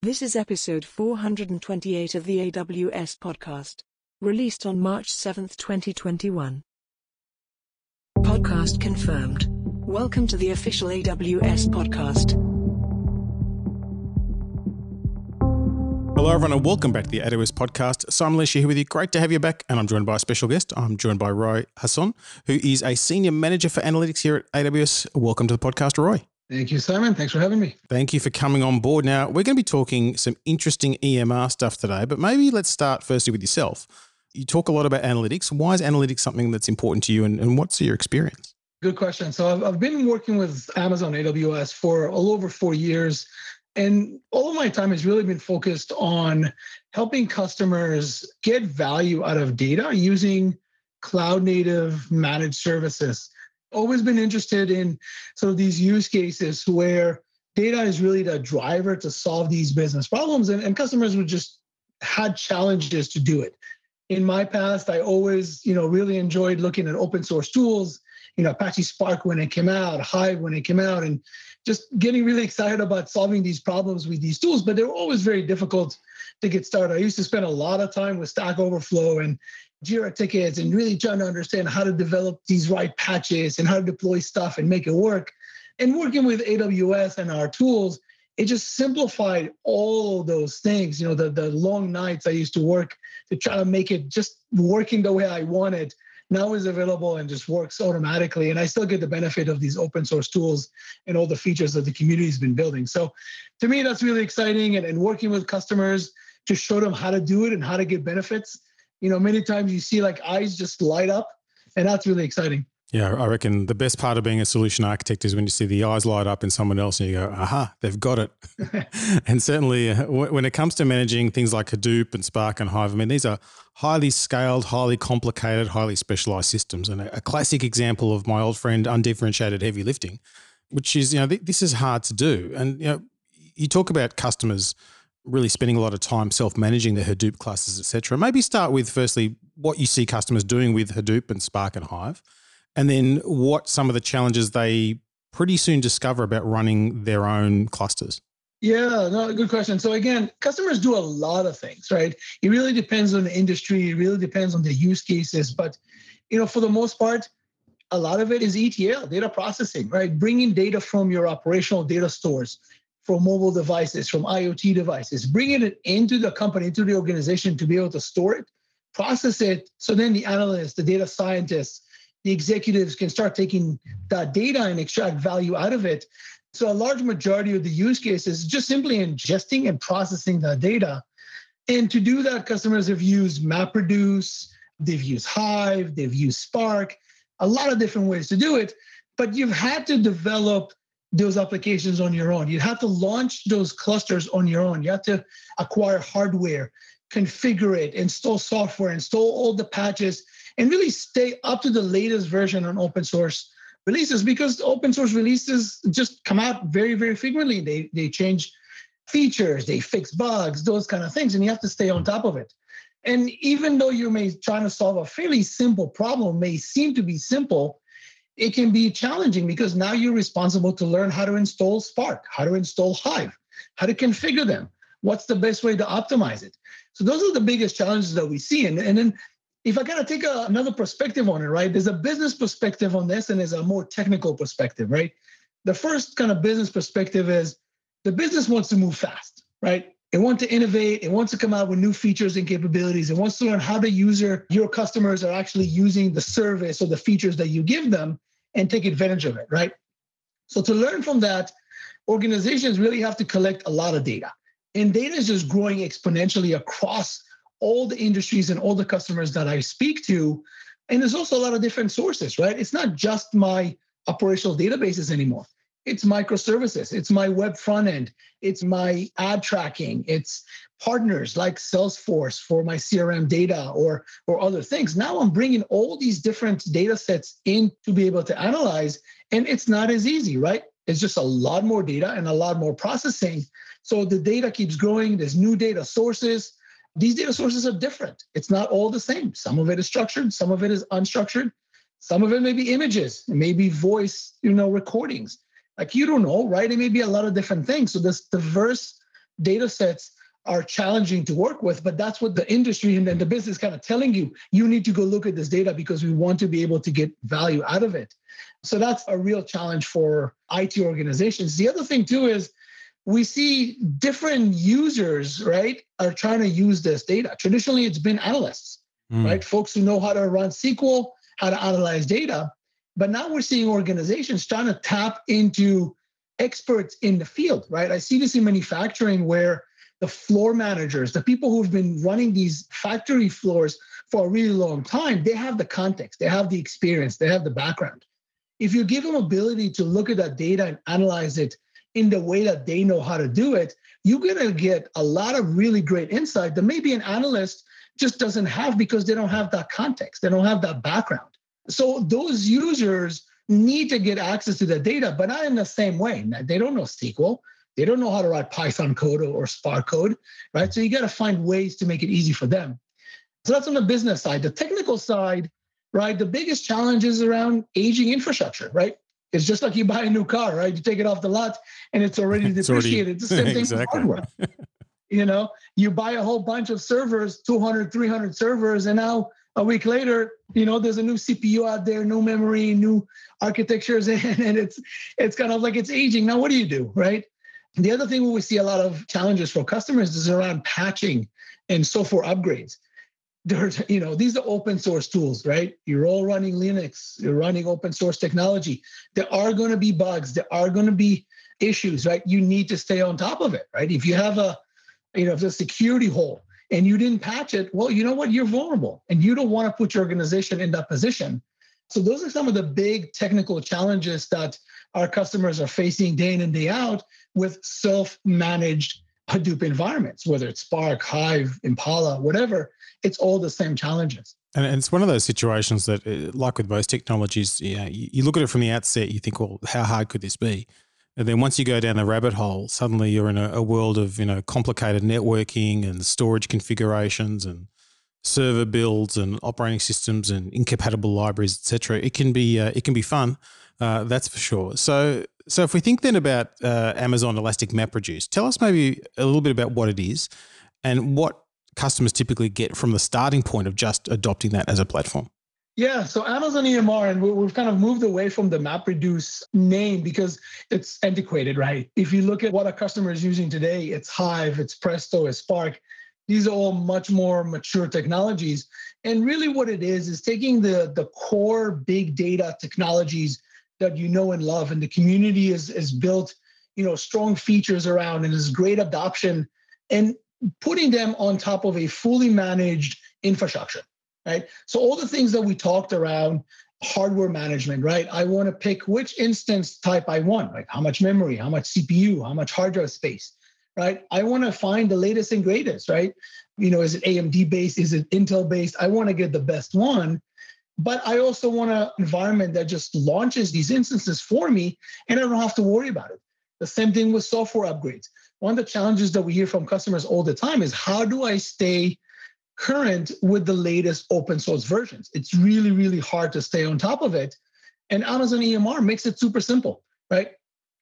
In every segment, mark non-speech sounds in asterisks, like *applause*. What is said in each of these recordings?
This is episode 428 of the AWS podcast, released on March 7, 2021. Podcast confirmed. Welcome to the official AWS podcast. Hello, everyone, and welcome back to the AWS podcast. Simon Elisha here with you. Great to have you back. And I'm joined by a special guest. I'm joined by Roy Hasson, who is a senior manager for analytics here at AWS. Welcome to the podcast, Roy. Thank you, Simon. Thanks for having me. Thank you for coming on board. Now, we're going to be talking some interesting EMR stuff today, but maybe let's start firstly with yourself. You talk a lot about analytics. Why is analytics something that's important to you, and, and what's your experience? Good question. So, I've, I've been working with Amazon AWS for a little over four years. And all of my time has really been focused on helping customers get value out of data using cloud native managed services always been interested in sort of these use cases where data is really the driver to solve these business problems and, and customers would just had challenges to do it. In my past i always you know really enjoyed looking at open source tools you know apache spark when it came out hive when it came out and just getting really excited about solving these problems with these tools but they're always very difficult to get started i used to spend a lot of time with stack overflow and Jira tickets and really trying to understand how to develop these right patches and how to deploy stuff and make it work. And working with AWS and our tools, it just simplified all those things. You know, the, the long nights I used to work to try to make it just working the way I wanted now is available and just works automatically. And I still get the benefit of these open source tools and all the features that the community's been building. So to me, that's really exciting. And, and working with customers to show them how to do it and how to get benefits you know, many times you see like eyes just light up, and that's really exciting. Yeah, I reckon the best part of being a solution architect is when you see the eyes light up in someone else and you go, aha, they've got it. *laughs* *laughs* and certainly uh, when it comes to managing things like Hadoop and Spark and Hive, I mean, these are highly scaled, highly complicated, highly specialized systems. And a, classic example of my old friend, undifferentiated heavy lifting, which is, you know, this is hard to do. And, you know, you talk about customers really spending a lot of time self-managing their Hadoop clusters, etc. Maybe start with firstly what you see customers doing with Hadoop and Spark and Hive, and then what some of the challenges they pretty soon discover about running their own clusters. Yeah, no, good question. So again, customers do a lot of things, right? It really depends on the industry. It really depends on the use cases, but you know, for the most part, a lot of it is ETL, data processing, right? Bringing data from your operational data stores from mobile devices, from IoT devices, bringing it into the company, into the organization to be able to store it, process it. So then the analysts, the data scientists, the executives can start taking that data and extract value out of it. So a large majority of the use cases just simply ingesting and processing that data. And to do that, customers have used MapReduce, they've used Hive, they've used Spark, a lot of different ways to do it. But you've had to develop those applications on your own. You have to launch those clusters on your own. You have to acquire hardware, configure it, install software, install all the patches, and really stay up to the latest version on open source releases because open source releases just come out very, very frequently. They they change features, they fix bugs, those kind of things, and you have to stay on top of it. And even though you may trying to solve a fairly simple problem, may seem to be simple, it can be challenging because now you're responsible to learn how to install Spark, how to install Hive, how to configure them, what's the best way to optimize it. So those are the biggest challenges that we see. And, and then if I kind of take a, another perspective on it, right, there's a business perspective on this and there's a more technical perspective, right? The first kind of business perspective is the business wants to move fast, right? It wants to innovate. It wants to come out with new features and capabilities. It wants to learn how the user, your customers are actually using the service or the features that you give them and take advantage of it, right? So to learn from that, organizations really have to collect a lot of data. And data is just growing exponentially across all the industries and all the customers that I speak to. And there's also a lot of different sources, right? It's not just my operational databases anymore. It's microservices, it's my web front end, it's my ad tracking, it's partners like Salesforce for my CRM data or, or other things. Now I'm bringing all these different data sets in to be able to analyze, and it's not as easy, right? It's just a lot more data and a lot more processing. So the data keeps growing, there's new data sources. These data sources are different. It's not all the same. Some of it is structured, some of it is unstructured. Some of it may be images, it may be voice, you know, recordings. Like you don't know, right? It may be a lot of different things. So this diverse data sets are challenging to work with, but that's what the industry and the business kind of telling you. You need to go look at this data because we want to be able to get value out of it. So that's a real challenge for IT organizations. The other thing too is we see different users, right, are trying to use this data. Traditionally, it's been analysts, mm. right? Folks who know how to run SQL, how to analyze data. But now we're seeing organizations trying to tap into experts in the field, right? I see this in manufacturing where the floor managers, the people who've been running these factory floors for a really long time, they have the context, they have the experience, they have the background. If you give them ability to look at that data and analyze it in the way that they know how to do it, you're going to get a lot of really great insight that maybe an analyst just doesn't have because they don't have that context, they don't have that background. So those users need to get access to the data, but not in the same way. They don't know SQL. They don't know how to write Python code or Spark code, right? So you got to find ways to make it easy for them. So that's on the business side. The technical side, right? The biggest challenge is around aging infrastructure, right? It's just like you buy a new car, right? You take it off the lot and it's already *laughs* it's depreciated. Already, it's the same thing *laughs* exactly. with hardware. you know, you buy a whole bunch of servers, 200, 300 servers, and now a week later, you know, there's a new CPU out there, new memory, new architectures, *laughs* and, and it's it's kind of like it's aging. Now, what do you do, right? The other thing where we see a lot of challenges for customers is around patching and software upgrades. There's, you know, these are open source tools, right? You're all running Linux, you're running open source technology. There are going to be bugs, there are going to be issues, right? You need to stay on top of it, right? If you have a, you know, if there's a security hole and you didn't patch it, well, you know what? You're vulnerable and you don't want to put your organization in that position. So those are some of the big technical challenges that our customers are facing day in and day out with self-managed Hadoop environments, whether it's Spark, Hive, Impala, whatever, it's all the same challenges. And it's one of those situations that, uh, like with most technologies, you, know, you look at it from the outset, you think, well, how hard could this be? And then once you go down the rabbit hole, suddenly you're in a, a world of you know complicated networking and storage configurations and server builds and operating systems and incompatible libraries, etc. It can be uh, it can be fun, uh, that's for sure. So so if we think then about uh, Amazon Elastic MapReduce, tell us maybe a little bit about what it is and what customers typically get from the starting point of just adopting that as a platform. Yeah, so Amazon EMR, and we've kind of moved away from the MapReduce name because it's antiquated, right? If you look at what a customer is using today, it's Hive, it's Presto, it's Spark. These are all much more mature technologies. And really what it is is taking the, the core big data technologies that you know and love and the community is, is built, you know, strong features around and is great adoption and putting them on top of a fully managed infrastructure, right? So all the things that we talked around hardware management, right? I want to pick which instance type I want, like how much memory, how much CPU, how much hard drive space right? I want to find the latest and greatest, right? You know, is it AMD based? Is it Intel based? I want to get the best one. But I also want an environment that just launches these instances for me and I don't have to worry about it. The same thing with software upgrades. One of the challenges that we hear from customers all the time is how do I stay current with the latest open source versions? It's really, really hard to stay on top of it. And Amazon EMR makes it super simple, right?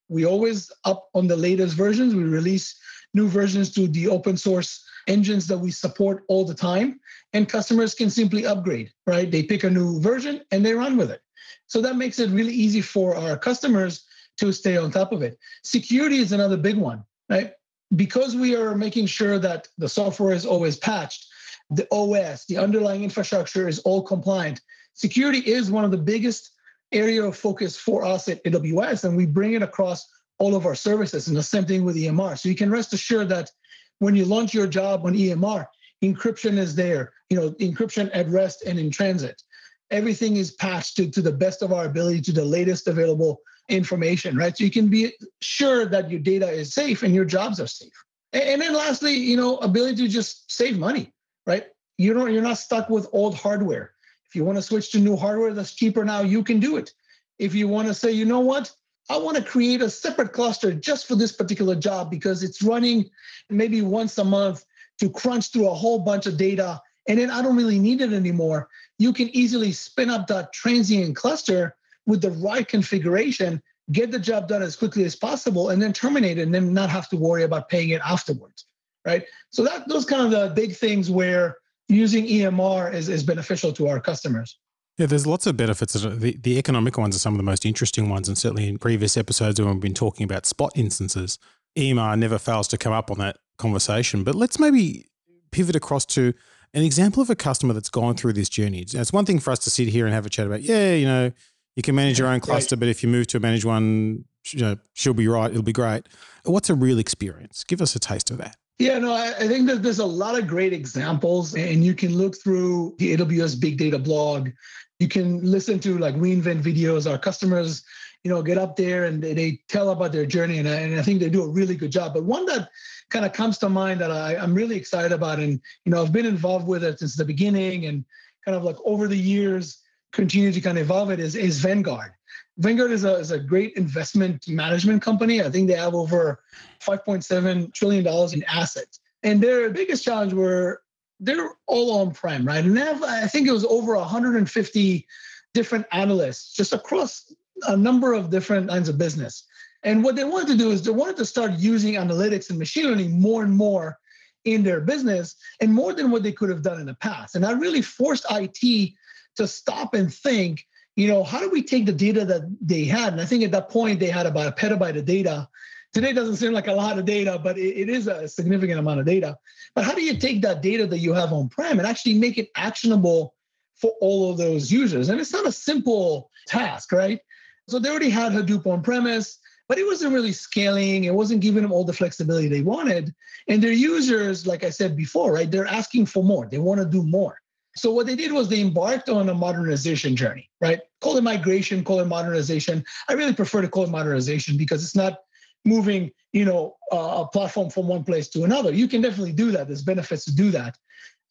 We always up on the latest versions. We release new versions to the open source engines that we support all the time, and customers can simply upgrade, right? They pick a new version and they run with it. So that makes it really easy for our customers to stay on top of it. Security is another big one, right? Because we are making sure that the software is always patched, the OS, the underlying infrastructure is all compliant. Security is one of the biggest area of focus for us at AWS, and we bring it across all of our services. And the same thing with EMR. So you can rest assured that when you launch your job on EMR, encryption is there, you know, encryption at rest and in transit. Everything is patched to, to the best of our ability to the latest available information, right? So you can be sure that your data is safe and your jobs are safe. And, and then lastly, you know, ability to just save money, right? You don't, you're not stuck with old hardware. If you want to switch to new hardware that's cheaper now, you can do it. If you want to say, you know what, I want to create a separate cluster just for this particular job because it's running maybe once a month to crunch through a whole bunch of data and then I don't really need it anymore. You can easily spin up that transient cluster with the right configuration get the job done as quickly as possible, and then terminate it, and then not have to worry about paying it afterwards, right? So that those kind of the big things where using EMR is, is beneficial to our customers. Yeah, there's lots of benefits. The, the economic ones are some of the most interesting ones. And certainly in previous episodes when we've been talking about spot instances, EMR never fails to come up on that conversation. But let's maybe pivot across to an example of a customer that's gone through this journey. It's one thing for us to sit here and have a chat about, yeah, you know, you can manage your own cluster, but if you move to a managed one, you know, she'll be right. It'll be great. What's a real experience? Give us a taste of that. Yeah, no, I, think that there's a lot of great examples, and you can look through the AWS Big Data blog. You can listen to like reInvent videos. Our customers, you know, get up there and they, they tell about their journey, and I, and I think they do a really good job. But one that kind of comes to mind that I, I'm really excited about, and you know, I've been involved with it since the beginning, and kind of like over the years, continue to kind of evolve it is is Vanguard. Vanguard is a, is a great investment management company. I think they have over $5.7 trillion in assets. And their biggest challenge were they're all on prem, right? And they have, I think it was over 150 different analysts just across a number of different lines of business. And what they wanted to do is they wanted to start using analytics and machine learning more and more in their business and more than what they could have done in the past. And that really forced IT to stop and think you know, how do we take the data that they had? And I think at that point they had about a petabyte of data. Today doesn't seem like a lot of data, but it, it is a significant amount of data. But how do you take that data that you have on prem and actually make it actionable for all of those users? And it's not a simple task, right? So they already had Hadoop on premise, but it wasn't really scaling. It wasn't giving them all the flexibility they wanted. And their users, like I said before, right, they're asking for more. They want to do more. So what they did was they embarked on a modernization journey, right? Call it migration, call it modernization. I really prefer to call it modernization because it's not moving, you know, a platform from one place to another. You can definitely do that. There's benefits to do that,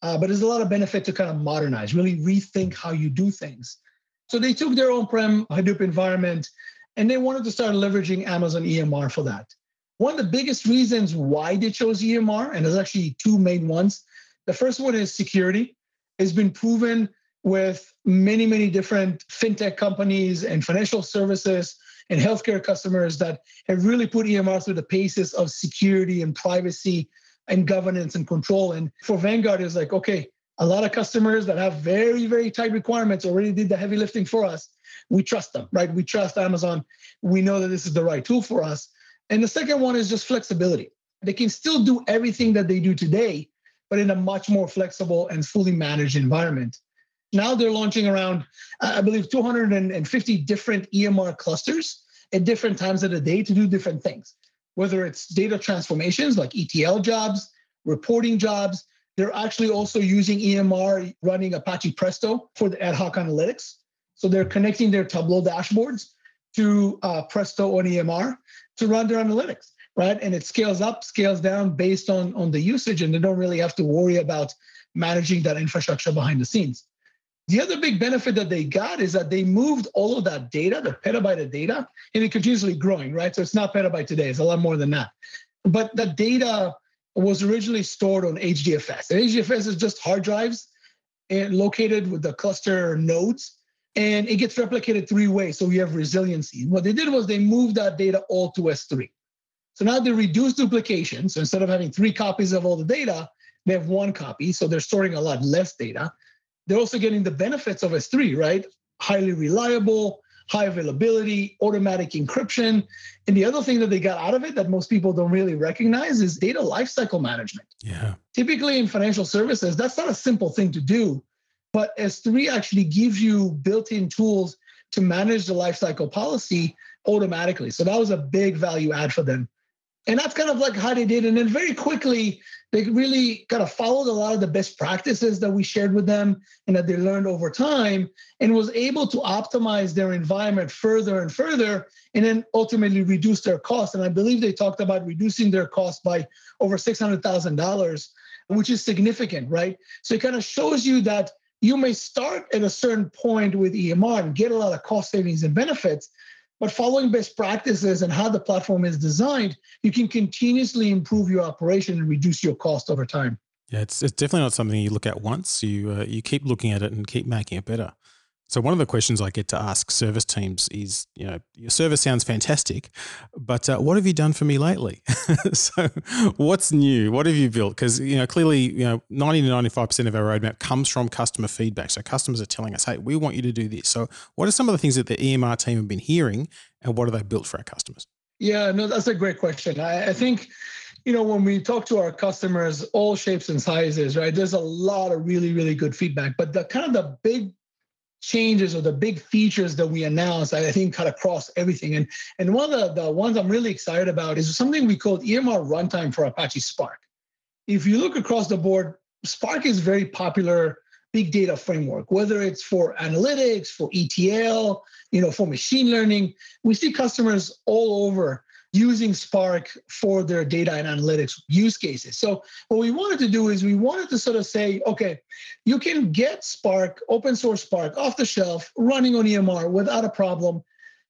uh, but there's a lot of benefit to kind of modernize, really rethink how you do things. So they took their on-prem Hadoop environment, and they wanted to start leveraging Amazon EMR for that. One of the biggest reasons why they chose EMR, and there's actually two main ones. The first one is security has been proven with many, many different fintech companies and financial services and healthcare customers that have really put EMR through the paces of security and privacy and governance and control. And for Vanguard, it's like, okay, a lot of customers that have very, very tight requirements already did the heavy lifting for us. We trust them, right? We trust Amazon. We know that this is the right tool for us. And the second one is just flexibility. They can still do everything that they do today, but in a much more flexible and fully managed environment. Now they're launching around, I believe, 250 different EMR clusters at different times of the day to do different things, whether it's data transformations like ETL jobs, reporting jobs. They're actually also using EMR running Apache Presto for the ad hoc analytics. So they're connecting their Tableau dashboards to uh, Presto on EMR to run their analytics right? And it scales up, scales down based on, on the usage, and they don't really have to worry about managing that infrastructure behind the scenes. The other big benefit that they got is that they moved all of that data, the petabyte of data, and it continuously growing, right? So it's not petabyte today, it's a lot more than that. But the data was originally stored on HDFS. And HDFS is just hard drives and located with the cluster nodes. And it gets replicated three ways. So we have resiliency. What they did was they moved that data all to S3. So now they reduce duplication. So instead of having three copies of all the data, they have one copy. So they're storing a lot less data. They're also getting the benefits of S3, right? Highly reliable, high availability, automatic encryption. And the other thing that they got out of it that most people don't really recognize is data lifecycle management. Yeah. Typically in financial services, that's not a simple thing to do. But S3 actually gives you built in tools to manage the lifecycle policy automatically. So that was a big value add for them and that's kind of like how they did. And then very quickly, they really kind of followed a lot of the best practices that we shared with them and that they learned over time and was able to optimize their environment further and further and then ultimately reduce their costs. And I believe they talked about reducing their costs by over $600,000, which is significant, right? So it kind of shows you that you may start at a certain point with EMR and get a lot of cost savings and benefits, but following best practices and how the platform is designed, you can continuously improve your operation and reduce your cost over time. Yeah, it's, it's definitely not something you look at once. You uh, you keep looking at it and keep making it better. So one of the questions I get to ask service teams is, you know, your service sounds fantastic, but uh, what have you done for me lately? *laughs* so what's new? What have you built? Because, you know, clearly, you know, 90 to 95% of our roadmap comes from customer feedback. So customers are telling us, hey, we want you to do this. So what are some of the things that the EMR team have been hearing and what have they built for our customers? Yeah, no, that's a great question. I, I think you know, when we talk to our customers, all shapes and sizes, right? There's a lot of really, really good feedback. But the kind of the big changes or the big features that we announced, I think cut across everything. And and one of the, the ones I'm really excited about is something we called EMR runtime for Apache Spark. If you look across the board, Spark is very popular big data framework, whether it's for analytics, for ETL, you know, for machine learning. We see customers all over using Spark for their data and analytics use cases. So what we wanted to do is we wanted to sort of say, okay, you can get Spark, open source Spark off the shelf, running on EMR without a problem.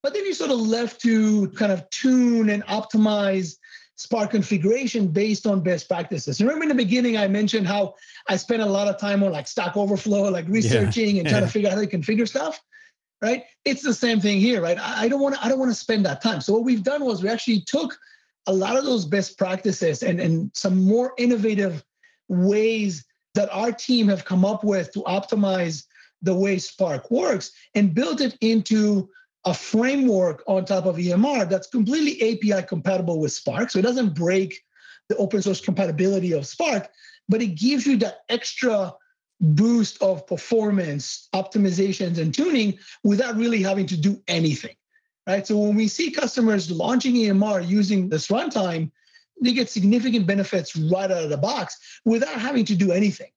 But then you sort of left to kind of tune and optimize Spark configuration based on best practices. Remember in the beginning, I mentioned how I spent a lot of time on like Stack Overflow, like researching yeah. and trying *laughs* yeah. to figure out how to configure stuff right? It's the same thing here, right? I don't want to I don't want to spend that time. So what we've done was we actually took a lot of those best practices and, and some more innovative ways that our team have come up with to optimize the way Spark works and built it into a framework on top of EMR that's completely API compatible with Spark. So it doesn't break the open source compatibility of Spark, but it gives you that extra boost of performance optimizations and tuning without really having to do anything right? So when we see customers launching emr using this runtime they get significant benefits right out of the box without having to do anything.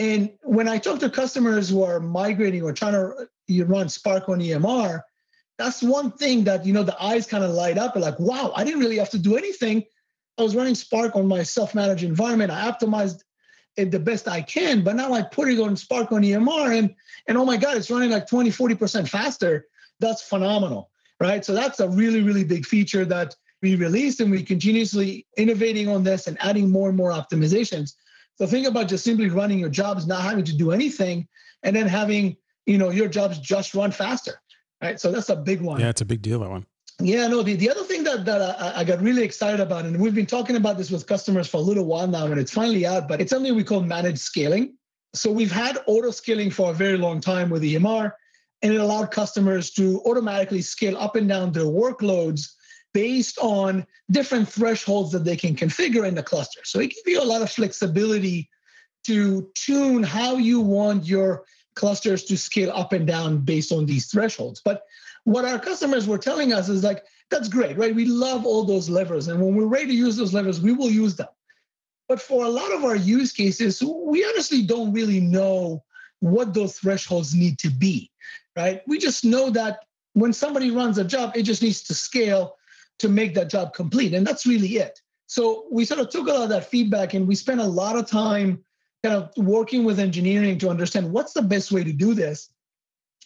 And when i talk to customers who are migrating or trying to run spark on emr that's one thing that you know the eyes kind of light up and like wow i didn't really have to do anything. I was running spark on my self-managed environment. I optimized the best I can, but now I put it on Spark on EMR and and oh my God, it's running like 20, 40% faster. That's phenomenal. Right. So that's a really, really big feature that we released and we continuously innovating on this and adding more and more optimizations. So think about just simply running your jobs, not having to do anything, and then having, you know, your jobs just run faster. Right. So that's a big one. Yeah, it's a big deal, that one. Yeah, no, the, the other thing that, that I, I, got really excited about, and we've been talking about this with customers for a little while now, and it's finally out, but it's something we call managed scaling. So we've had auto scaling for a very long time with EMR, and it allowed customers to automatically scale up and down their workloads based on different thresholds that they can configure in the cluster. So it gives you a lot of flexibility to tune how you want your clusters to scale up and down based on these thresholds. But what our customers were telling us is like, that's great, right? We love all those levers. And when we're ready to use those levers, we will use them. But for a lot of our use cases, we honestly don't really know what those thresholds need to be, right? We just know that when somebody runs a job, it just needs to scale to make that job complete. And that's really it. So we sort of took a lot of that feedback and we spent a lot of time kind of working with engineering to understand what's the best way to do this.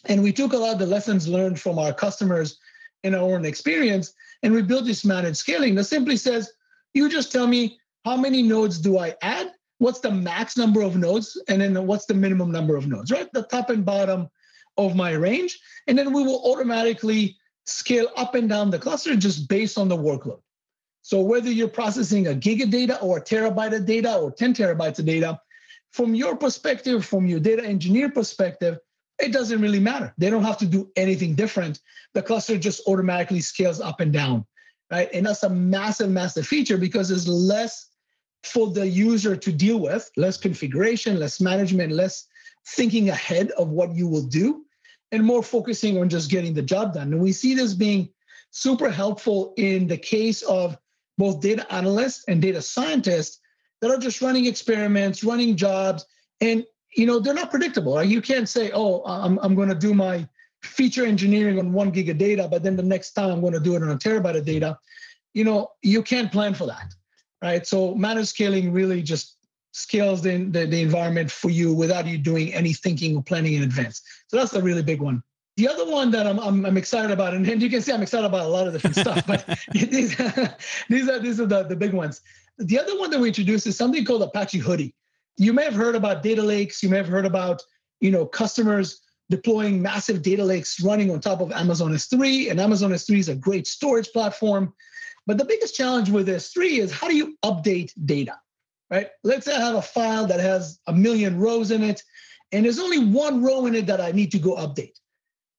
And we took a lot of the lessons learned from our customers in our own experience, and we built this managed scaling that simply says, you just tell me how many nodes do I add? What's the max number of nodes? And then what's the minimum number of nodes, right? The top and bottom of my range. And then we will automatically scale up and down the cluster just based on the workload. So whether you're processing a gig of data or a terabyte of data or 10 terabytes of data, from your perspective, from your data engineer perspective, it doesn't really matter. They don't have to do anything different. The cluster just automatically scales up and down, right? And that's a massive, massive feature because there's less for the user to deal with, less configuration, less management, less thinking ahead of what you will do, and more focusing on just getting the job done. And we see this being super helpful in the case of both data analysts and data scientists that are just running experiments, running jobs, and you know, they're not predictable. Right? You can't say, oh, I'm, I'm going to do my feature engineering on one gig of data, but then the next time I'm going to do it on a terabyte of data. You know, you can't plan for that, right? So managed scaling really just scales the, the, the environment for you without you doing any thinking or planning in advance. So that's a really big one. The other one that I'm, I'm, I'm, excited about, and, and you can see I'm excited about a lot of different *laughs* stuff, but these, *laughs* these are these are the, the big ones. The other one that we introduced is something called Apache Hudi you may have heard about data lakes. You may have heard about, you know, customers deploying massive data lakes running on top of Amazon S3. And Amazon S3 is a great storage platform. But the biggest challenge with S3 is how do you update data, right? Let's say I have a file that has a million rows in it, and there's only one row in it that I need to go update.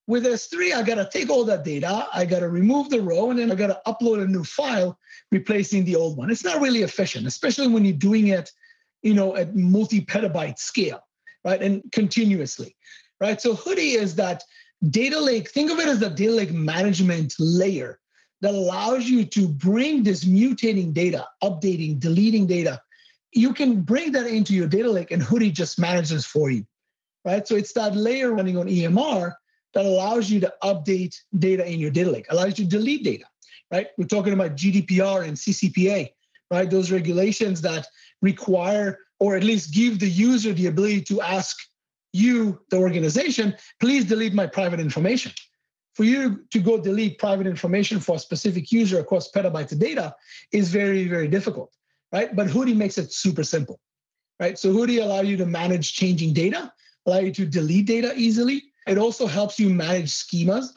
With S3, I got to take all that data, I got to remove the row, and then I got to upload a new file replacing the old one. It's not really efficient, especially when you're doing it, you know, at multi-petabyte scale, right? And continuously, right? So Hudi is that data lake, think of it as the data lake management layer that allows you to bring this mutating data, updating, deleting data. You can bring that into your data lake and Hudi just manages for you, right? So it's that layer running on EMR that allows you to update data in your data lake, allows you to delete data, right? We're talking about GDPR and CCPA, right? Those regulations that require or at least give the user the ability to ask you, the organization, please delete my private information. For you to go delete private information for a specific user across petabytes of data is very, very difficult, right? But Hudi makes it super simple, right? So Hudi allow you to manage changing data, allow you to delete data easily, it also helps you manage schemas.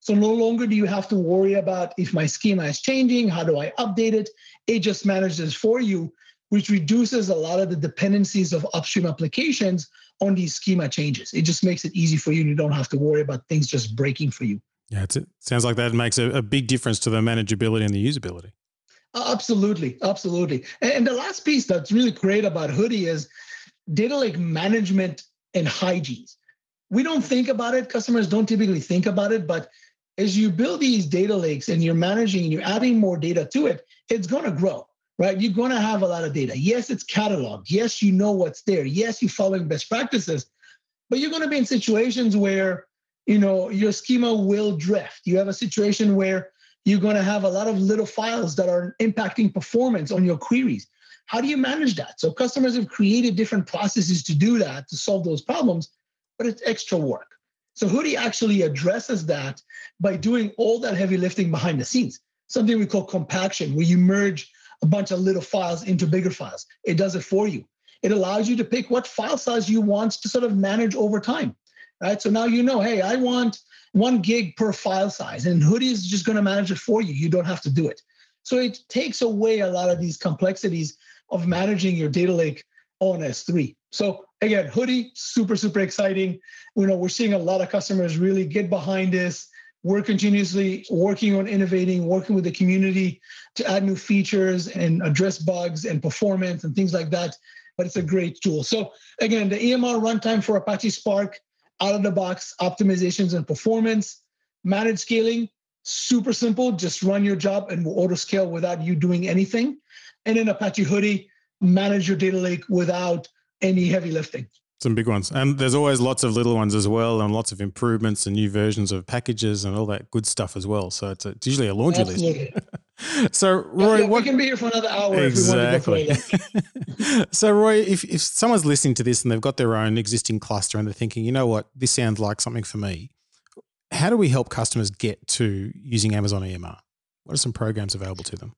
So no longer do you have to worry about if my schema is changing, how do I update it? It just manages for you, which reduces a lot of the dependencies of upstream applications on these schema changes. It just makes it easy for you and you don't have to worry about things just breaking for you. Yeah, it sounds like that makes a, a, big difference to the manageability and the usability. Absolutely, absolutely. And, and the last piece that's really great about Hudi is data lake management and hygiene we don't think about it. Customers don't typically think about it, but as you build these data lakes and you're managing and you're adding more data to it, it's going to grow, right? You're going to have a lot of data. Yes, it's cataloged. Yes, you know what's there. Yes, you're following best practices, but you're going to be in situations where, you know, your schema will drift. You have a situation where you're going to have a lot of little files that are impacting performance on your queries. How do you manage that? So customers have created different processes to do that, to solve those problems but it's extra work. So Hudi actually addresses that by doing all that heavy lifting behind the scenes, something we call compaction, where you merge a bunch of little files into bigger files. It does it for you. It allows you to pick what file size you want to sort of manage over time. Right. So now you know, hey, I want one gig per file size, and Hudi is just going to manage it for you. You don't have to do it. So it takes away a lot of these complexities of managing your data lake on S3. So again, Hudi, super, super exciting. You know, we're seeing a lot of customers really get behind this. We're continuously working on innovating, working with the community to add new features and address bugs and performance and things like that. But it's a great tool. So again, the EMR runtime for Apache Spark, out of the box optimizations and performance, managed scaling, super simple. Just run your job and we'll auto scale without you doing anything. And then Apache Hudi, manage your data lake without any heavy lifting. Some big ones. And there's always lots of little ones as well, and lots of improvements and new versions of packages and all that good stuff as well. So it's, a, it's usually a laundry Absolutely. list. *laughs* so, Roy, yeah, yeah, what, we can be here for another hour exactly. *laughs* so, Roy, if, if someone's listening to this and they've got their own existing cluster and they're thinking, you know what, this sounds like something for me, how do we help customers get to using Amazon EMR? What are some programs available to them?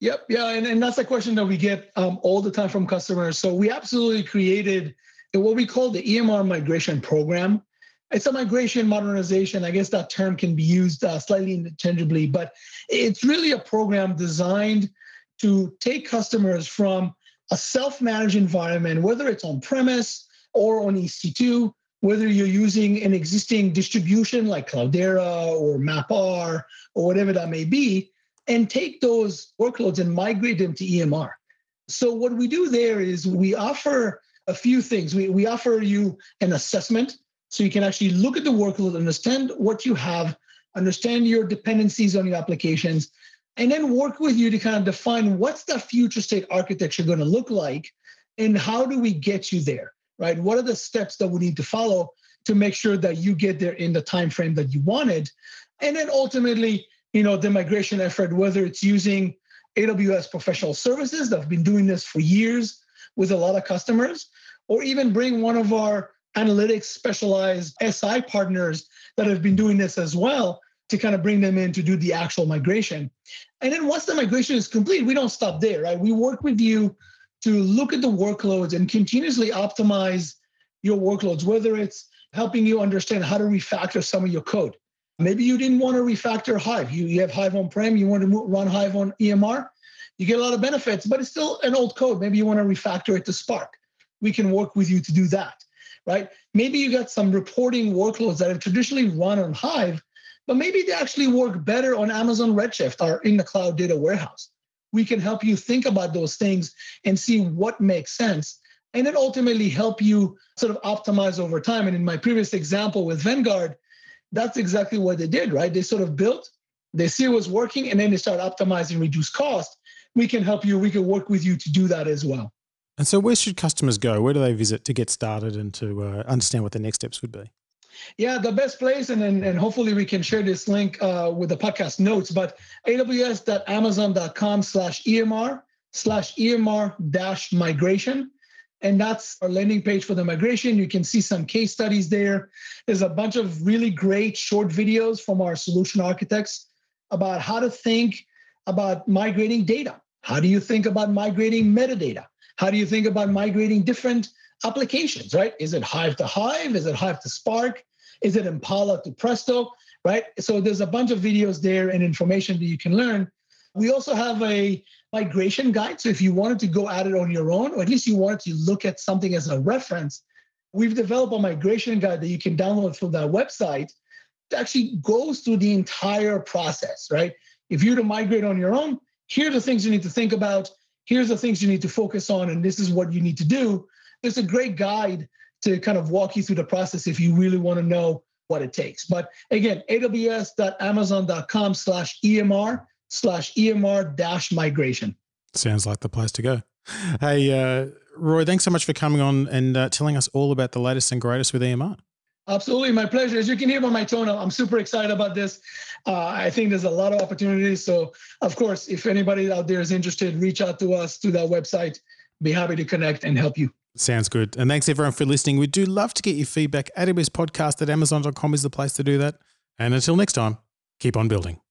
Yep. Yeah. And, and that's a question that we get um, all the time from customers. So we absolutely created what we call the EMR migration program. It's a migration modernization. I guess that term can be used uh, slightly interchangeably, but it's really a program designed to take customers from a self-managed environment, whether it's on premise or on EC2, whether you're using an existing distribution like Cloudera or MapR or whatever that may be, and take those workloads and migrate them to EMR. So what we do there is we offer a few things. We, we offer you an assessment so you can actually look at the workload, understand what you have, understand your dependencies on your applications, and then work with you to kind of define what's the future state architecture going to look like and how do we get you there, right? What are the steps that we need to follow to make sure that you get there in the time frame that you wanted? And then ultimately, you know, the migration effort, whether it's using AWS professional services that have been doing this for years with a lot of customers, or even bring one of our analytics specialized SI partners that have been doing this as well to kind of bring them in to do the actual migration. And then once the migration is complete, we don't stop there, right? We work with you to look at the workloads and continuously optimize your workloads, whether it's helping you understand how to refactor some of your code. Maybe you didn't want to refactor Hive. You, you have Hive on-prem, you want to run Hive on EMR. You get a lot of benefits, but it's still an old code. Maybe you want to refactor it to Spark. We can work with you to do that, right? Maybe you got some reporting workloads that have traditionally run on Hive, but maybe they actually work better on Amazon Redshift or in the cloud data warehouse. We can help you think about those things and see what makes sense and then ultimately help you sort of optimize over time. And in my previous example with Vanguard, that's exactly what they did, right? They sort of built, they see it was working, and then they start optimizing, reduce cost. We can help you, we can work with you to do that as well. And so, where should customers go? Where do they visit to get started and to uh, understand what the next steps would be? Yeah, the best place, and and, and hopefully we can share this link uh, with the podcast notes. But aws.amazon.com slash EMR slash EMR dash migration. And that's our landing page for the migration. You can see some case studies there. There's a bunch of really great short videos from our solution architects about how to think about migrating data. How do you think about migrating metadata? How do you think about migrating different applications, right? Is it Hive to Hive? Is it Hive to Spark? Is it Impala to Presto, right? So there's a bunch of videos there and information that you can learn. We also have a migration guide. So if you wanted to go at it on your own, or at least you wanted to look at something as a reference, we've developed a migration guide that you can download from that website that actually goes through the entire process, right? If you're to migrate on your own, here are the things you need to think about. Here's the things you need to focus on, and this is what you need to do. There's a great guide to kind of walk you through the process if you really want to know what it takes. But again, aws.amazon.com slash EMR slash EMR dash migration. Sounds like the place to go. Hey, uh, Roy, thanks so much for coming on and uh, telling us all about the latest and greatest with EMR. Absolutely, my pleasure. As you can hear by my tone, I'm super excited about this. Uh, I think there's a lot of opportunities. So, of course, if anybody out there is interested, reach out to us through that website. Be happy to connect and help you. Sounds good. And thanks everyone for listening. We do love to get your feedback. AWS podcast at amazon.com is the place to do that. And until next time, keep on building.